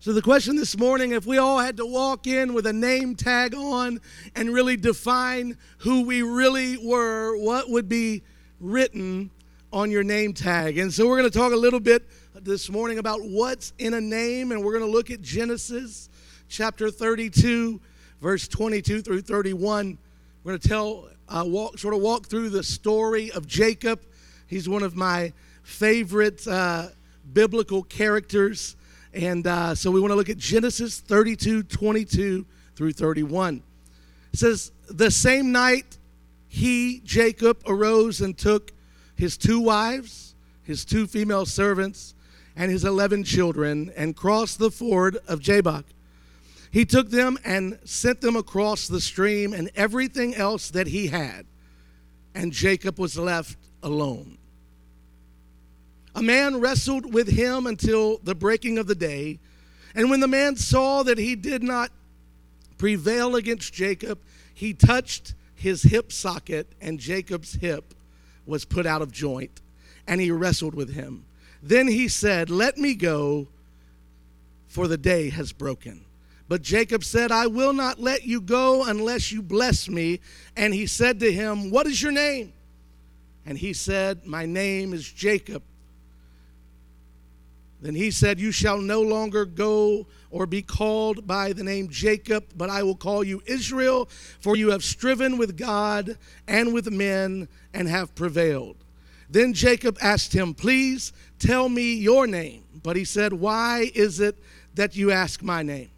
So, the question this morning if we all had to walk in with a name tag on and really define who we really were, what would be written on your name tag? And so, we're going to talk a little bit this morning about what's in a name, and we're going to look at Genesis chapter 32, verse 22 through 31. We're going to tell, uh, walk, sort of walk through the story of Jacob. He's one of my favorite uh, biblical characters. And uh, so we want to look at Genesis 32 22 through 31. It says, The same night he, Jacob, arose and took his two wives, his two female servants, and his 11 children, and crossed the ford of Jabbok. He took them and sent them across the stream and everything else that he had. And Jacob was left alone. A man wrestled with him until the breaking of the day. And when the man saw that he did not prevail against Jacob, he touched his hip socket, and Jacob's hip was put out of joint, and he wrestled with him. Then he said, Let me go, for the day has broken. But Jacob said, I will not let you go unless you bless me. And he said to him, What is your name? And he said, My name is Jacob. Then he said, You shall no longer go or be called by the name Jacob, but I will call you Israel, for you have striven with God and with men and have prevailed. Then Jacob asked him, Please tell me your name. But he said, Why is it that you ask my name?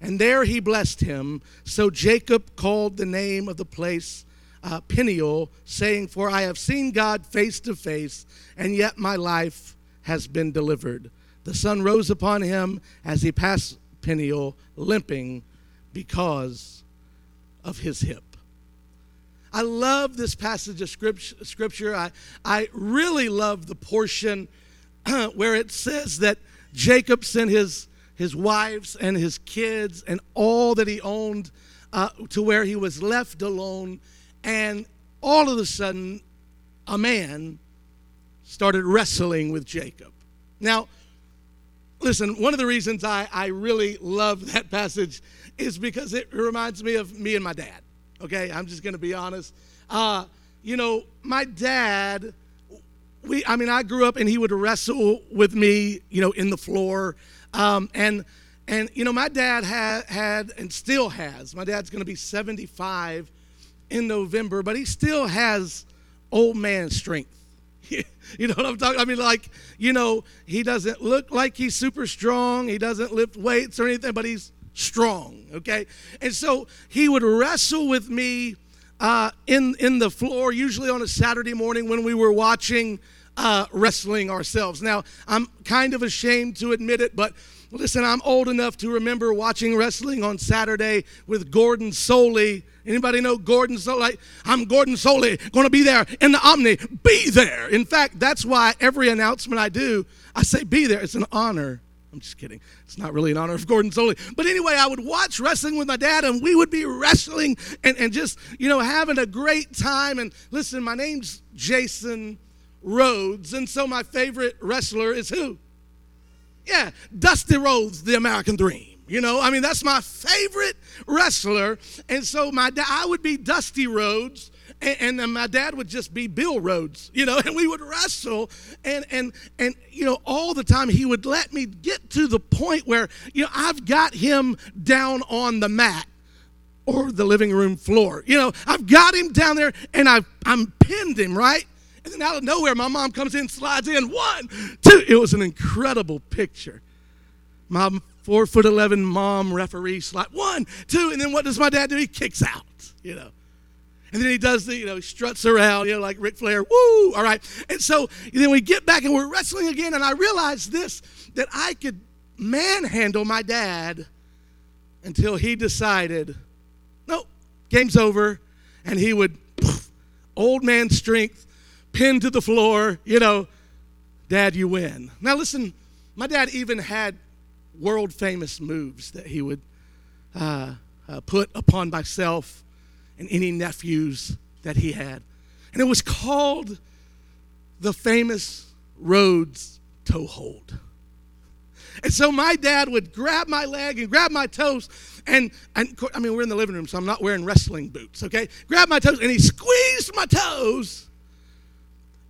And there he blessed him. So Jacob called the name of the place uh, Peniel, saying, For I have seen God face to face, and yet my life has been delivered. The sun rose upon him as he passed Peniel, limping because of his hip. I love this passage of scripture. I, I really love the portion where it says that Jacob sent his, his wives and his kids and all that he owned uh, to where he was left alone. And all of a sudden, a man started wrestling with Jacob. Now, listen, one of the reasons I, I really love that passage is because it reminds me of me and my dad. Okay, I'm just going to be honest. Uh, you know, my dad, we, I mean, I grew up and he would wrestle with me, you know, in the floor. Um, and, and, you know, my dad had, had and still has, my dad's going to be 75 in November, but he still has old man strength. You know what I'm talking? I mean, like, you know, he doesn't look like he's super strong. He doesn't lift weights or anything, but he's strong. Okay, and so he would wrestle with me uh, in in the floor, usually on a Saturday morning when we were watching uh, wrestling ourselves. Now, I'm kind of ashamed to admit it, but listen, I'm old enough to remember watching wrestling on Saturday with Gordon Solie Anybody know Gordon Solie? I'm Gordon Solie, going to be there in the Omni. Be there. In fact, that's why every announcement I do, I say be there. It's an honor. I'm just kidding. It's not really an honor of Gordon Solie. But anyway, I would watch wrestling with my dad, and we would be wrestling and, and just, you know, having a great time. And listen, my name's Jason Rhodes, and so my favorite wrestler is who? Yeah, Dusty Rhodes, the American Dream. You know, I mean, that's my favorite wrestler. And so my dad, I would be Dusty Rhodes, and, and then my dad would just be Bill Rhodes, you know, and we would wrestle. And, and, and, you know, all the time he would let me get to the point where, you know, I've got him down on the mat or the living room floor. You know, I've got him down there and I've, I'm pinned him, right? And then out of nowhere, my mom comes in, slides in, one, two. It was an incredible picture. My four foot 11 mom referee slide one, two, and then what does my dad do? He kicks out, you know. And then he does the, you know, he struts around, you know, like Ric Flair, woo, all right. And so then we get back and we're wrestling again, and I realized this that I could manhandle my dad until he decided, no, game's over. And he would, poof, old man strength, pin to the floor, you know, dad, you win. Now listen, my dad even had world famous moves that he would uh, uh, put upon myself and any nephews that he had. And it was called the famous Rhodes toe hold. And so my dad would grab my leg and grab my toes. And, and I mean, we're in the living room, so I'm not wearing wrestling boots, okay? Grab my toes, and he squeezed my toes.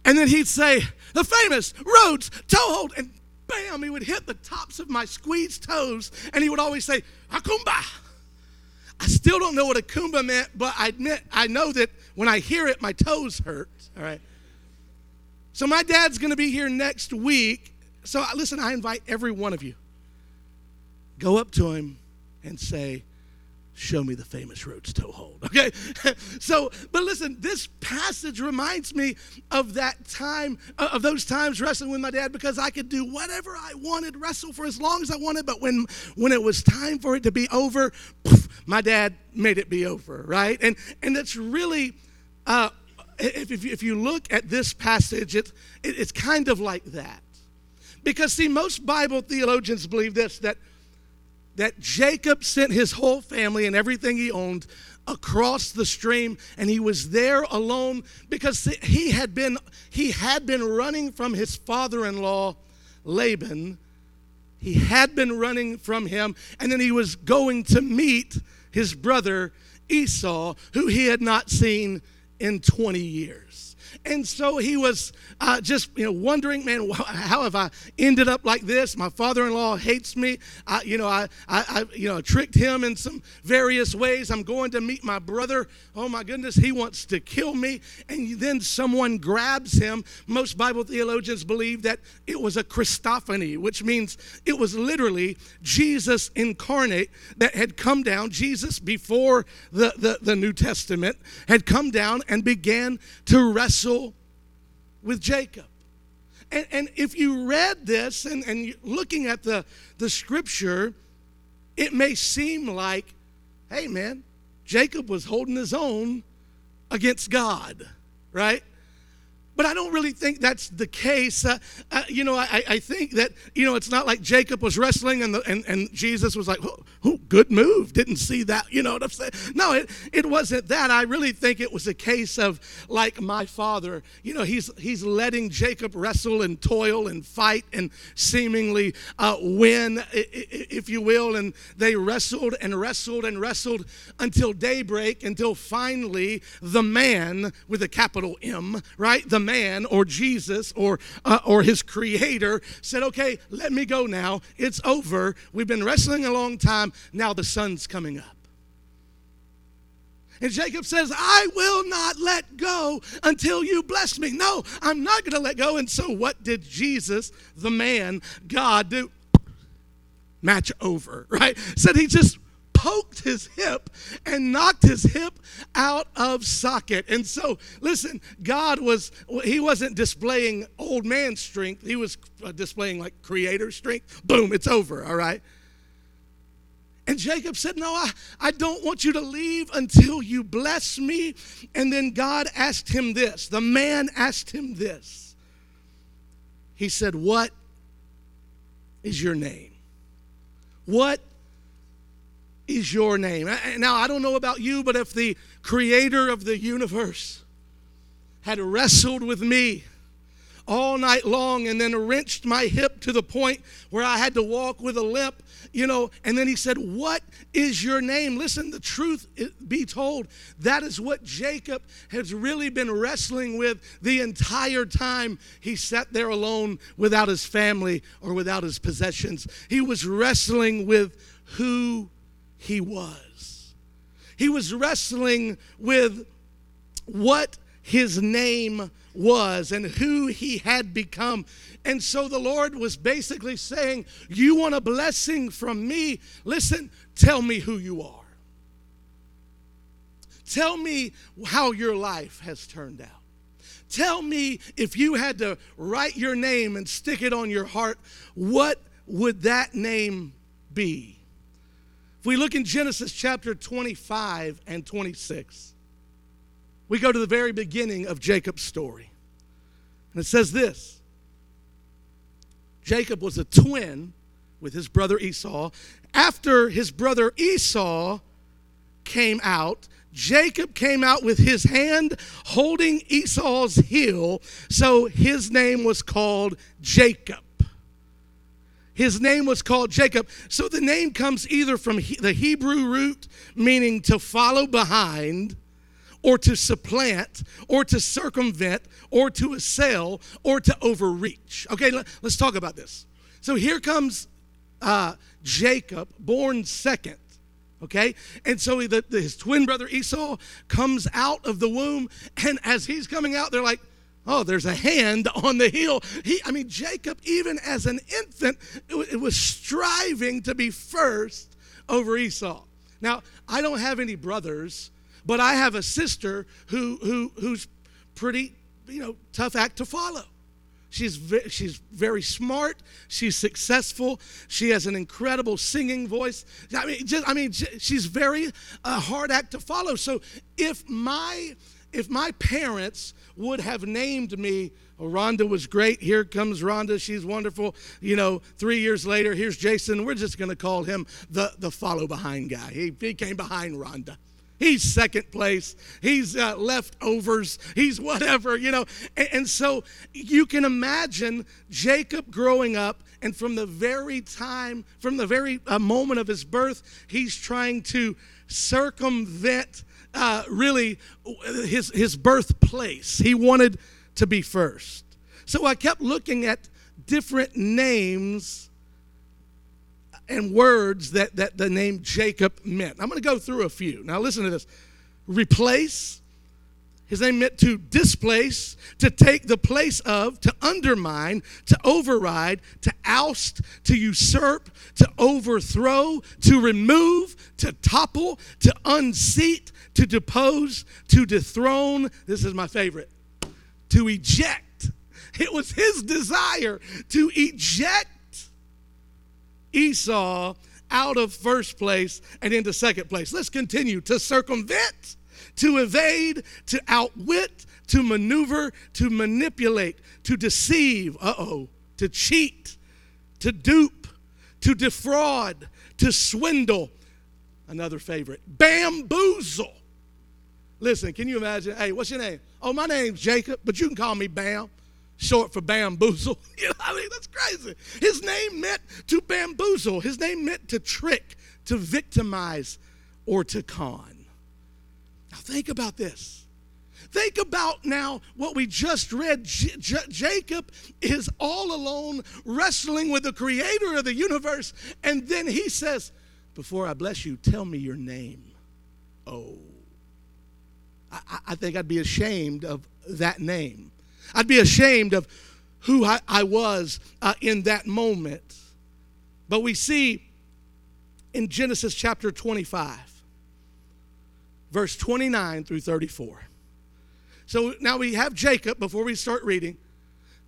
And then he'd say, the famous Rhodes toe hold. And bam, he would hit the tops of my squeezed toes. And he would always say, Akumba. I still don't know what Akumba meant, but I admit, I know that when I hear it, my toes hurt, all right? So my dad's going to be here next week. So listen, I invite every one of you. Go up to him and say, show me the famous Rhodes toe hold. Okay? so, but listen, this passage reminds me of that time, uh, of those times wrestling with my dad because I could do whatever I wanted, wrestle for as long as I wanted, but when when it was time for it to be over, poof, my dad made it be over, right? And and that's really uh, if, if, if, you look at this passage, it, it, it's kind of like that. Because, see, most Bible theologians believe this that, that Jacob sent his whole family and everything he owned across the stream and he was there alone because he had been he had been running from his father-in-law Laban he had been running from him and then he was going to meet his brother Esau who he had not seen in 20 years. And so he was uh, just, you know, wondering, man, how have I ended up like this? My father-in-law hates me. I, you know, I, I, I, you know, tricked him in some various ways. I'm going to meet my brother. Oh my goodness, he wants to kill me. And then someone grabs him. Most Bible theologians believe that it was a Christophany, which means it was literally Jesus incarnate that had come down. Jesus before the, the, the New Testament had come down and began to wrestle wrestle with Jacob. And, and if you read this and, and looking at the, the scripture, it may seem like, hey man, Jacob was holding his own against God, right? But I don't really think that's the case. Uh, uh, you know, I, I think that, you know, it's not like Jacob was wrestling and, the, and, and Jesus was like, oh, oh, good move. Didn't see that. You know what I'm saying? No, it, it wasn't that. I really think it was a case of like my father, you know, he's, he's letting Jacob wrestle and toil and fight and seemingly uh, win, if you will. And they wrestled and wrestled and wrestled until daybreak, until finally the man with a capital M, right? The man or Jesus or, uh, or his creator said, Okay, let me go now. It's over. We've been wrestling a long time. Now the sun's coming up. And Jacob says, I will not let go until you bless me. No, I'm not going to let go. And so, what did Jesus, the man, God, do? Match over, right? Said he just poked his hip and knocked his hip out of socket. And so, listen, God was, he wasn't displaying old man strength, he was uh, displaying like creator strength. Boom, it's over, all right? And Jacob said, No, I, I don't want you to leave until you bless me. And then God asked him this. The man asked him this. He said, What is your name? What is your name. Now, I don't know about you, but if the creator of the universe had wrestled with me all night long and then wrenched my hip to the point where I had to walk with a limp, you know, and then he said, What is your name? Listen, the truth be told, that is what Jacob has really been wrestling with the entire time he sat there alone without his family or without his possessions. He was wrestling with who he was. He was wrestling with what his name was and who he had become. And so the Lord was basically saying, You want a blessing from me? Listen, tell me who you are. Tell me how your life has turned out. Tell me if you had to write your name and stick it on your heart, what would that name be? If we look in Genesis chapter 25 and 26, we go to the very beginning of Jacob's story. And it says this Jacob was a twin with his brother Esau. After his brother Esau came out, Jacob came out with his hand holding Esau's heel, so his name was called Jacob. His name was called Jacob. So the name comes either from he, the Hebrew root, meaning to follow behind, or to supplant, or to circumvent, or to assail, or to overreach. Okay, let, us talk about this. So here comes uh, Jacob, born second. Okay, and so the, the, his twin brother Esau comes out of the womb, and as he's coming out, they're like, Oh, there's a hand on the heel. He, I mean, Jacob, even as an infant, it, it was striving to be first over Esau. Now, I don't have any brothers, but I have a sister who, who, who's pretty, you know, tough act to follow. She's, ve- she's very smart. She's successful. She has an incredible singing voice. I mean, just, I mean, she's very uh, hard act to follow. So if my if my parents would have named me, oh, Rhonda was great. Here comes Rhonda. She's wonderful. You know, three years later, here's Jason. We're just going to call him the, the follow behind guy. He, he came behind Rhonda. He's second place. He's uh, leftovers. He's whatever, you know. And, and so you can imagine Jacob growing up, and from the very time, from the very uh, moment of his birth, he's trying to circumvent uh, really his, his birthplace. He wanted to be first. So I kept looking at different names and words that, that the name Jacob meant. I'm going to go through a few. Now, listen to this replace. His name meant to displace, to take the place of, to undermine, to override, to oust, to usurp, to overthrow, to remove, to topple, to unseat, to depose, to dethrone. This is my favorite. To eject. It was his desire to eject Esau out of first place and into second place. Let's continue to circumvent, to evade, to outwit, to maneuver, to manipulate, to deceive, uh oh, to cheat, to dupe, to defraud, to swindle. Another favorite, bamboozle. Listen, can you imagine? Hey, what's your name? Oh, my name's Jacob, but you can call me Bam, short for bamboozle. You know, I mean, that's crazy. His name meant to bamboozle. His name meant to trick, to victimize, or to con. Now think about this. Think about now what we just read. J- J- Jacob is all alone wrestling with the creator of the universe, and then he says, Before I bless you, tell me your name. Oh. I, I think I'd be ashamed of that name. I'd be ashamed of who I, I was uh, in that moment. But we see in Genesis chapter 25, verse 29 through 34. So now we have Jacob, before we start reading,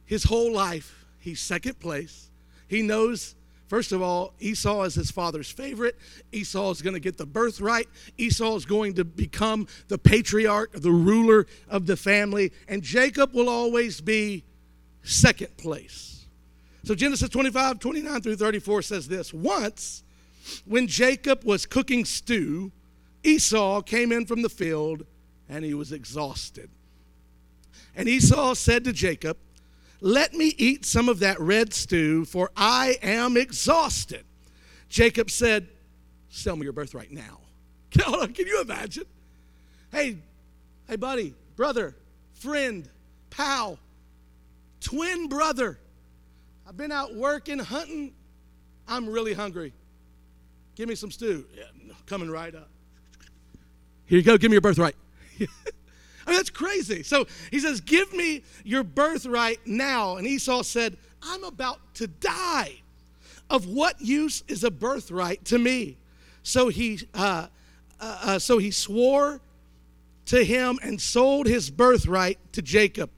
his whole life, he's second place. He knows First of all, Esau is his father's favorite. Esau is going to get the birthright. Esau is going to become the patriarch, the ruler of the family. And Jacob will always be second place. So Genesis 25, 29 through 34 says this Once, when Jacob was cooking stew, Esau came in from the field and he was exhausted. And Esau said to Jacob, let me eat some of that red stew, for I am exhausted. Jacob said, Sell me your birthright now. Can you imagine? Hey, hey, buddy, brother, friend, pal, twin brother. I've been out working, hunting. I'm really hungry. Give me some stew. Yeah, coming right up. Here you go. Give me your birthright. Mean, that's crazy. So he says, Give me your birthright now. And Esau said, I'm about to die. Of what use is a birthright to me? So he, uh, uh, uh, so he swore to him and sold his birthright to Jacob.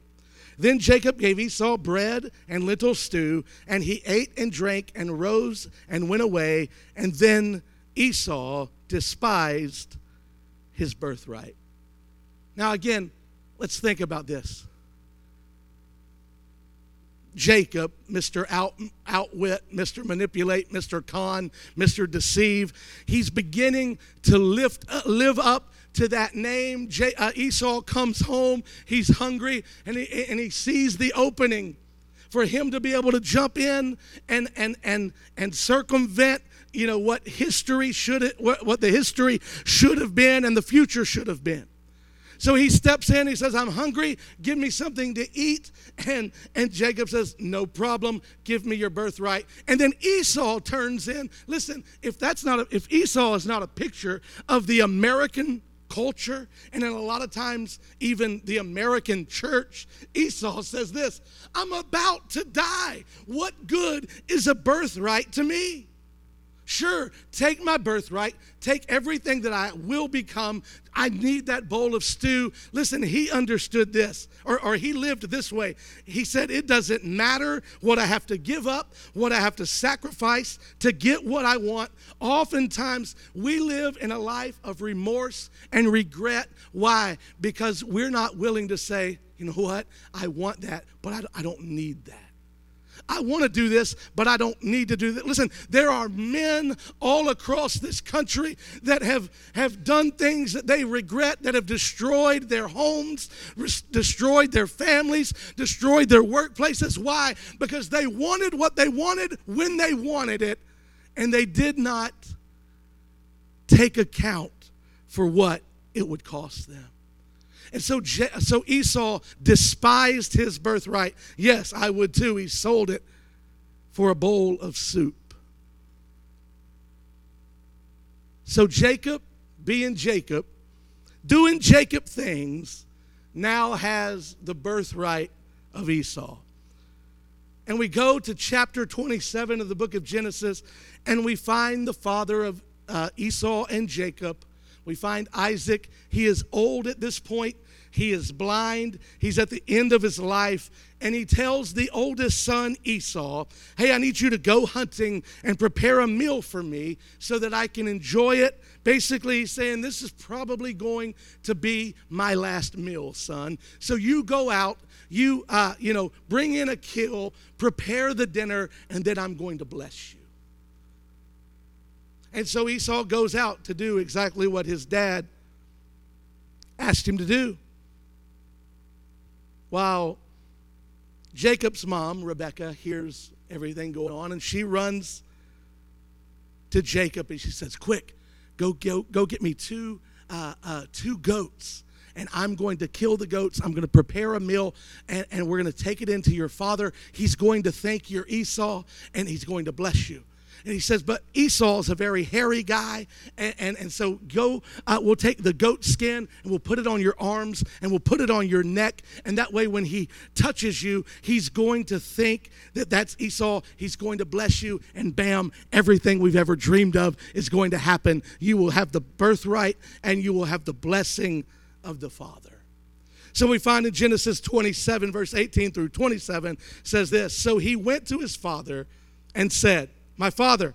Then Jacob gave Esau bread and lentil stew, and he ate and drank and rose and went away. And then Esau despised his birthright. Now, again, let's think about this. Jacob, Mr. Out, Outwit, Mr. Manipulate, Mr. Con, Mr. Deceive, he's beginning to lift, uh, live up to that name. J, uh, Esau comes home, he's hungry, and he, and he sees the opening for him to be able to jump in and and and and circumvent you know what history should what, what the history should have been and the future should have been so he steps in, he says, I'm hungry, give me something to eat. And, and Jacob says, No problem, give me your birthright. And then Esau turns in. Listen, if that's not a, if Esau is not a picture of the American culture, and then a lot of times even the American church, Esau says this I'm about to die. What good is a birthright to me? Sure, take my birthright, take everything that I will become. I need that bowl of stew. Listen, he understood this, or, or he lived this way. He said, It doesn't matter what I have to give up, what I have to sacrifice to get what I want. Oftentimes, we live in a life of remorse and regret. Why? Because we're not willing to say, You know what? I want that, but I, I don't need that. I want to do this, but I don't need to do that. Listen, there are men all across this country that have, have done things that they regret, that have destroyed their homes, res- destroyed their families, destroyed their workplaces. Why? Because they wanted what they wanted when they wanted it, and they did not take account for what it would cost them. And so, so Esau despised his birthright. Yes, I would too. He sold it for a bowl of soup. So Jacob, being Jacob, doing Jacob things, now has the birthright of Esau. And we go to chapter 27 of the book of Genesis, and we find the father of uh, Esau and Jacob. We find Isaac. He is old at this point. He is blind. He's at the end of his life. And he tells the oldest son, Esau, Hey, I need you to go hunting and prepare a meal for me so that I can enjoy it. Basically, he's saying, This is probably going to be my last meal, son. So you go out, you, uh, you know, bring in a kill, prepare the dinner, and then I'm going to bless you. And so Esau goes out to do exactly what his dad asked him to do while Jacob's mom, Rebecca, hears everything going on and she runs to Jacob and she says, Quick, go, go, go get me two, uh, uh, two goats and I'm going to kill the goats. I'm going to prepare a meal, and, and we're going to take it into your father. He's going to thank your Esau, and he's going to bless you. And he says, But Esau is a very hairy guy. And, and, and so go, uh, we'll take the goat skin and we'll put it on your arms and we'll put it on your neck. And that way, when he touches you, he's going to think that that's Esau. He's going to bless you. And bam, everything we've ever dreamed of is going to happen. You will have the birthright and you will have the blessing of the Father. So we find in Genesis 27, verse 18 through 27, says this So he went to his father and said, my father,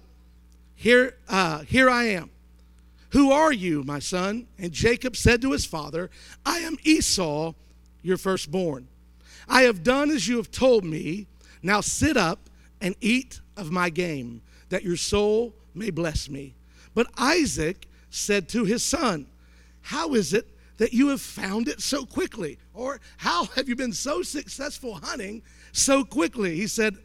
here, uh, here I am. Who are you, my son? And Jacob said to his father, I am Esau, your firstborn. I have done as you have told me. Now sit up and eat of my game, that your soul may bless me. But Isaac said to his son, How is it that you have found it so quickly? Or how have you been so successful hunting so quickly? He said,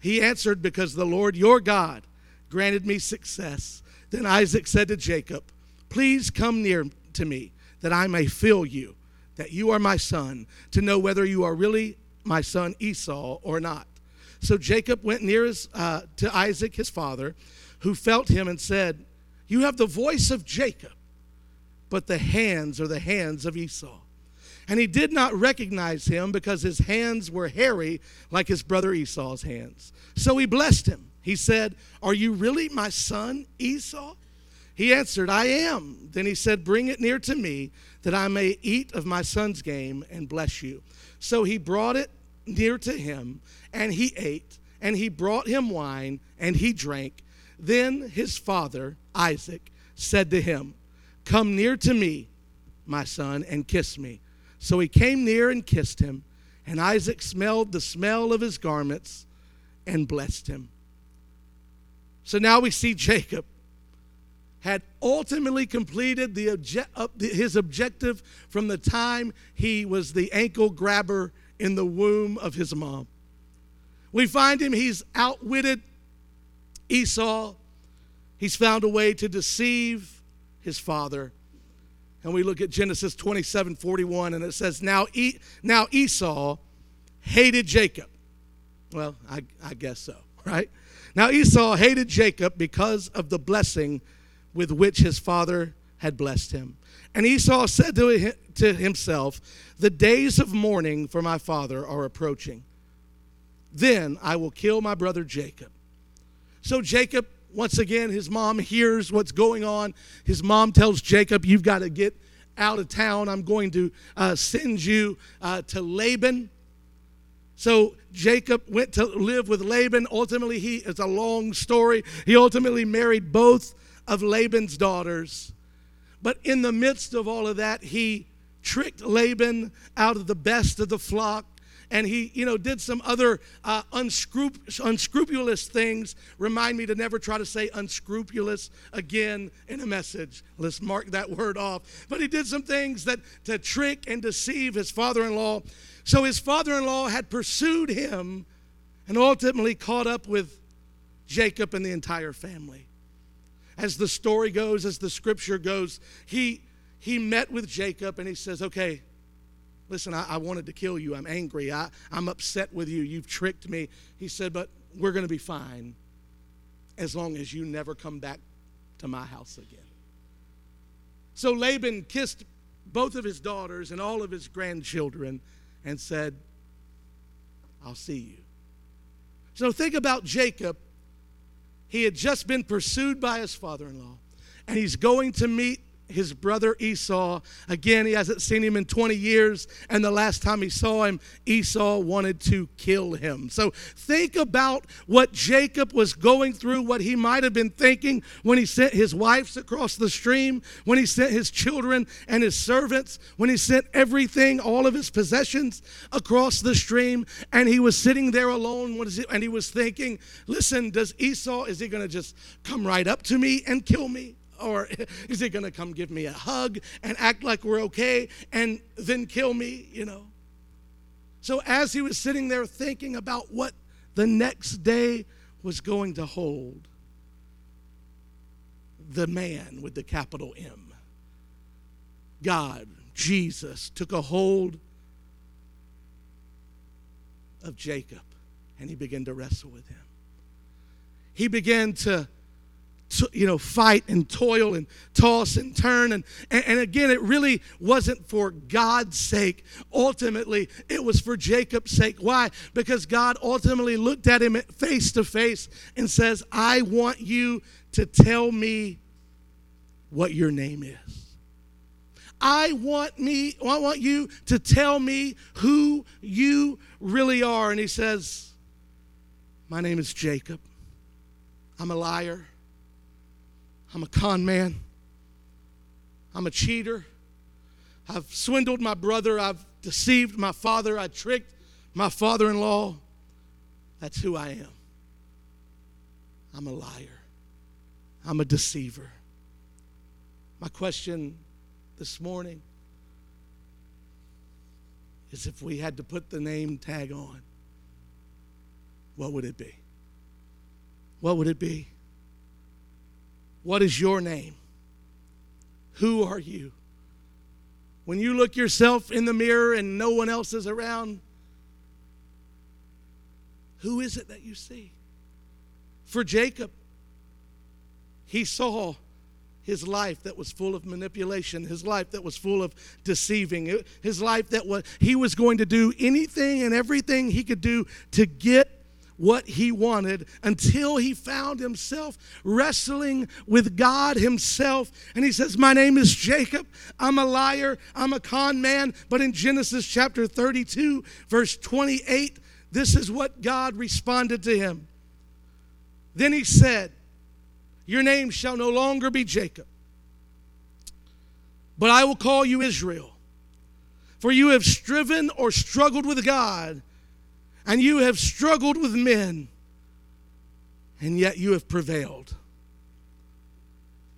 he answered, Because the Lord your God granted me success. Then Isaac said to Jacob, Please come near to me, that I may feel you, that you are my son, to know whether you are really my son Esau or not. So Jacob went near his, uh, to Isaac, his father, who felt him and said, You have the voice of Jacob, but the hands are the hands of Esau. And he did not recognize him because his hands were hairy like his brother Esau's hands. So he blessed him. He said, Are you really my son Esau? He answered, I am. Then he said, Bring it near to me, that I may eat of my son's game and bless you. So he brought it near to him, and he ate, and he brought him wine, and he drank. Then his father, Isaac, said to him, Come near to me, my son, and kiss me. So he came near and kissed him, and Isaac smelled the smell of his garments and blessed him. So now we see Jacob had ultimately completed the obje- uh, his objective from the time he was the ankle grabber in the womb of his mom. We find him, he's outwitted Esau. He's found a way to deceive his father. And we look at Genesis 27 41, and it says, Now, e- now Esau hated Jacob. Well, I, I guess so, right? Now Esau hated Jacob because of the blessing with which his father had blessed him. And Esau said to, to himself, The days of mourning for my father are approaching. Then I will kill my brother Jacob. So Jacob, once again, his mom hears what's going on. His mom tells Jacob, You've got to get out of town. I'm going to uh, send you uh, to Laban. So Jacob went to live with Laban. Ultimately, he it's a long story. He ultimately married both of Laban's daughters. But in the midst of all of that, he tricked Laban out of the best of the flock and he you know did some other uh, unscrup- unscrupulous things. Remind me to never try to say unscrupulous again in a message. Let's mark that word off. But he did some things that to trick and deceive his father-in-law. So his father-in-law had pursued him and ultimately caught up with jacob and the entire family. As the story goes as the scripture goes he he met with jacob and he says okay Listen, I, I wanted to kill you. I'm angry. I, I'm upset with you. You've tricked me. He said, But we're going to be fine as long as you never come back to my house again. So Laban kissed both of his daughters and all of his grandchildren and said, I'll see you. So think about Jacob. He had just been pursued by his father in law, and he's going to meet his brother Esau. Again, he hasn't seen him in 20 years, and the last time he saw him, Esau wanted to kill him. So think about what Jacob was going through, what he might have been thinking when he sent his wives across the stream, when he sent his children and his servants, when he sent everything, all of his possessions across the stream, and he was sitting there alone, and he was thinking, listen, does Esau, is he going to just come right up to me and kill me? Or is he going to come give me a hug and act like we're okay and then kill me, you know? So as he was sitting there thinking about what the next day was going to hold, the man with the capital M, God, Jesus, took a hold of Jacob and he began to wrestle with him. He began to you know, fight and toil and toss and turn. And, and, and, again, it really wasn't for God's sake. Ultimately, it was for Jacob's sake. Why? Because God ultimately looked at him face to face and says, I want you to tell me what your name is. I want me, I want you to tell me who you really are. And he says, My name is Jacob. I'm a liar. I'm a con man. I'm a cheater. I've swindled my brother. I've deceived my father. I tricked my father in law. That's who I am. I'm a liar. I'm a deceiver. My question this morning is if we had to put the name tag on, what would it be? What would it be? What is your name? Who are you? When you look yourself in the mirror and no one else is around, who is it that you see? For Jacob, he saw his life that was full of manipulation, his life that was full of deceiving, his life that was he was going to do anything and everything he could do to get what he wanted until he found himself wrestling with God himself. And he says, My name is Jacob. I'm a liar. I'm a con man. But in Genesis chapter 32, verse 28, this is what God responded to him. Then he said, Your name shall no longer be Jacob, but I will call you Israel. For you have striven or struggled with God and you have struggled with men, and yet you have prevailed.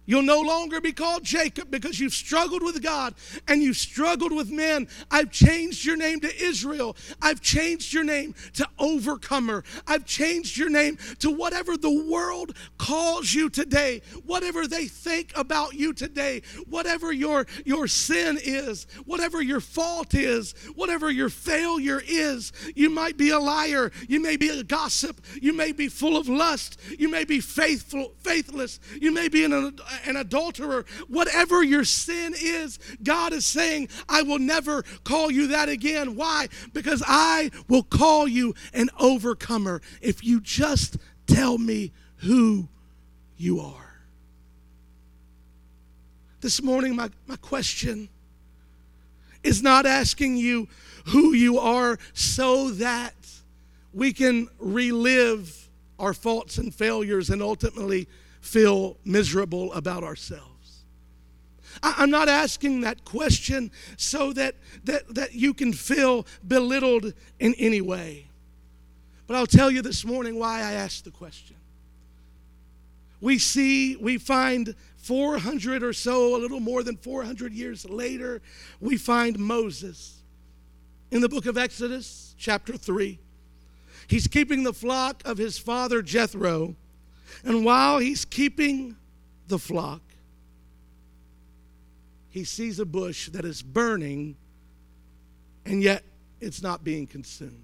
You'll no longer be called Jacob because you've struggled with God and you've struggled with men. I've changed your name to Israel. I've changed your name to Overcomer. I've changed your name to whatever the world calls you today, whatever they think about you today, whatever your, your sin is, whatever your fault is, whatever your failure is. You might be a liar. You may be a gossip. You may be full of lust. You may be faithful, faithless. You may be in an an adulterer, whatever your sin is, God is saying, I will never call you that again. Why? Because I will call you an overcomer if you just tell me who you are. This morning, my, my question is not asking you who you are so that we can relive our faults and failures and ultimately feel miserable about ourselves. I'm not asking that question so that, that, that you can feel belittled in any way. But I'll tell you this morning why I asked the question. We see, we find 400 or so, a little more than 400 years later, we find Moses in the book of Exodus, chapter 3. He's keeping the flock of his father Jethro and while he's keeping the flock, he sees a bush that is burning, and yet it's not being consumed.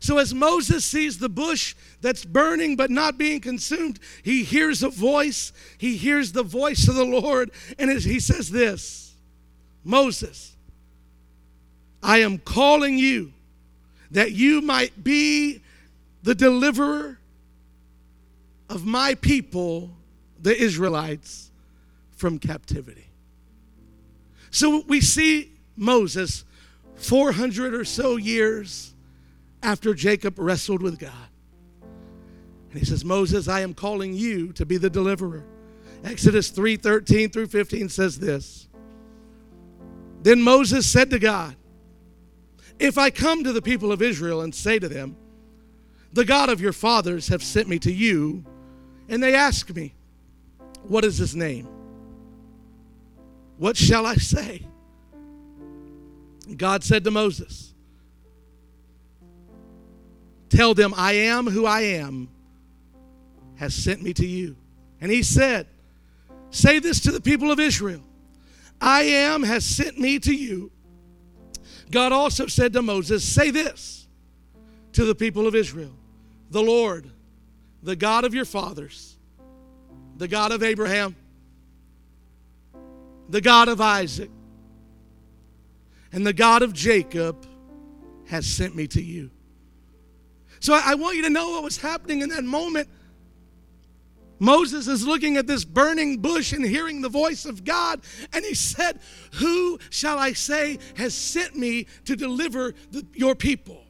So, as Moses sees the bush that's burning but not being consumed, he hears a voice. He hears the voice of the Lord, and he says this Moses, I am calling you that you might be the deliverer of my people, the Israelites, from captivity. So we see Moses 400 or so years after Jacob wrestled with God. And he says, Moses, I am calling you to be the deliverer. Exodus 3 13 through 15 says this. Then Moses said to God, If I come to the people of Israel and say to them, The God of your fathers have sent me to you, and they ask me, What is his name? What shall I say? God said to Moses, Tell them, I am who I am has sent me to you. And he said, Say this to the people of Israel I am has sent me to you. God also said to Moses, Say this to the people of Israel The Lord, the God of your fathers, the God of Abraham, the God of Isaac, and the God of Jacob has sent me to you. So I want you to know what was happening in that moment. Moses is looking at this burning bush and hearing the voice of God, and he said, Who shall I say has sent me to deliver the, your people?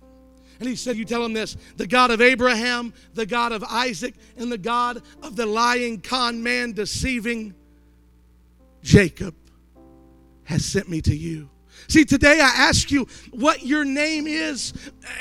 And he said, You tell him this the God of Abraham, the God of Isaac, and the God of the lying con man deceiving Jacob has sent me to you. See, today I ask you what your name is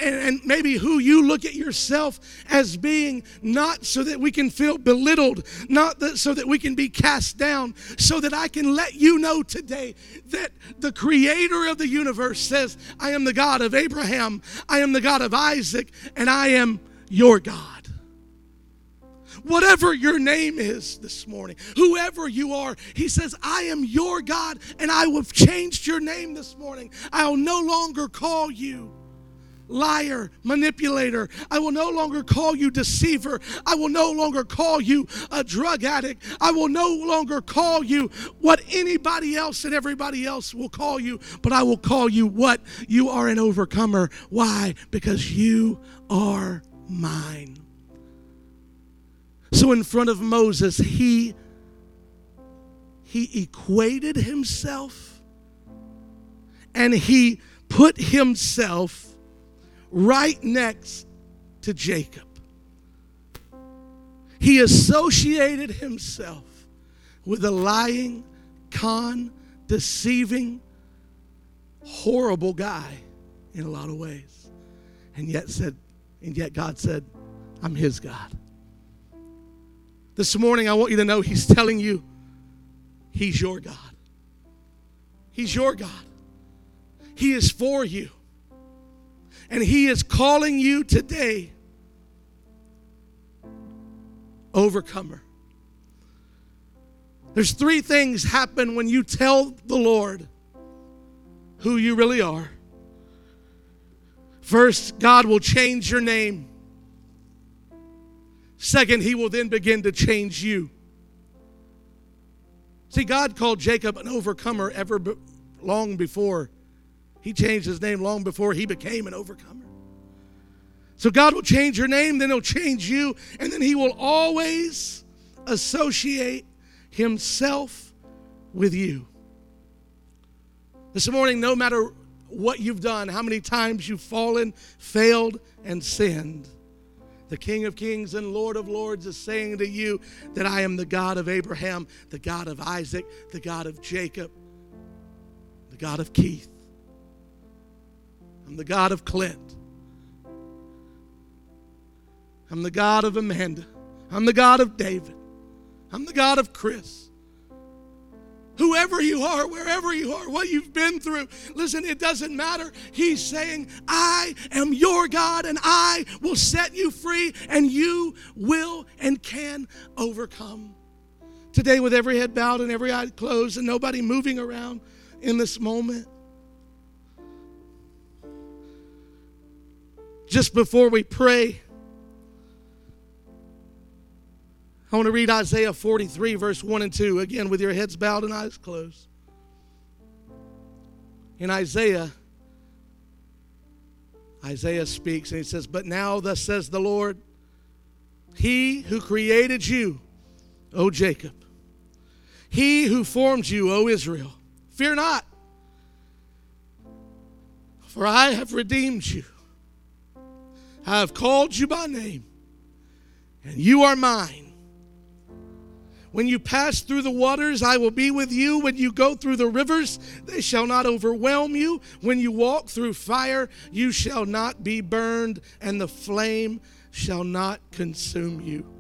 and, and, maybe who you look at yourself as being, not so that we can feel belittled, not that, so that we can be cast down, so that I can let you know today that the creator of the universe says, I am the God of Abraham, I am the God of Isaac, and I am your God whatever your name is this morning, whoever you are, he says, I am your God and I have changed your name this morning. I'll no longer call you liar, manipulator. I will no longer call you deceiver. I will no longer call you a drug addict. I will no longer call you what anybody else and everybody else will call you, but I will call you what you are an overcomer. Why? Because you are mine. So in front of Moses, he he equated himself and he put himself right next to Jacob. He associated himself with a lying, con, deceiving, horrible guy in a lot of ways. And yet said, and yet God said, I'm his God. This morning, I want you to know He's telling you He's your God. He's your God. He is for you. And He is calling you today, overcomer. There's three things happen when you tell the Lord who you really are. First, God will change your name. Second, He will then begin to change you. See, God called Jacob an overcomer ever be- long before. He changed his name long before he became an overcomer. So God will change your name, then He'll change you, and then He will always associate Himself with you. This morning, no matter what you've done, how many times you've fallen, failed, and sinned, the King of Kings and Lord of Lords is saying to you that I am the God of Abraham, the God of Isaac, the God of Jacob, the God of Keith. I'm the God of Clint. I'm the God of Amanda. I'm the God of David. I'm the God of Chris. Whoever you are, wherever you are, what you've been through, listen, it doesn't matter. He's saying, I am your God and I will set you free and you will and can overcome. Today, with every head bowed and every eye closed and nobody moving around in this moment, just before we pray, I want to read Isaiah 43, verse 1 and 2, again with your heads bowed and eyes closed. In Isaiah, Isaiah speaks and he says, But now, thus says the Lord, He who created you, O Jacob, He who formed you, O Israel, fear not, for I have redeemed you. I have called you by name, and you are mine. When you pass through the waters, I will be with you. When you go through the rivers, they shall not overwhelm you. When you walk through fire, you shall not be burned, and the flame shall not consume you.